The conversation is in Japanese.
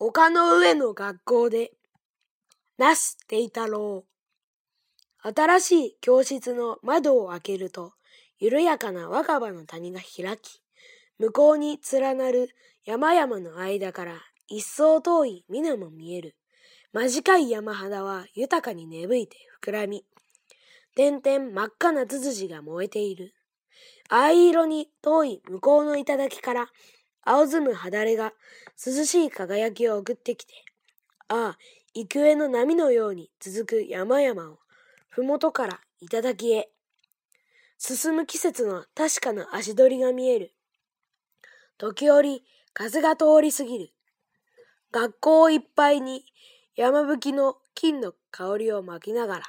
丘の上の学校で、なす定太郎。新しい教室の窓を開けると、緩やかな若葉の谷が開き、向こうに連なる山々の間から一層遠い峰も見える。短い山肌は豊かに芽吹いて膨らみ、点々真っ赤なツツジが燃えている。藍色に遠い向こうの頂から青ずむ肌れが涼しい輝きを送ってきて、ああ、幾重の波のように続く山々を、ふもとから頂へ。進む季節の確かな足取りが見える。時折、風が通り過ぎる。学校いっぱいに山吹きの金の香りを巻きながら、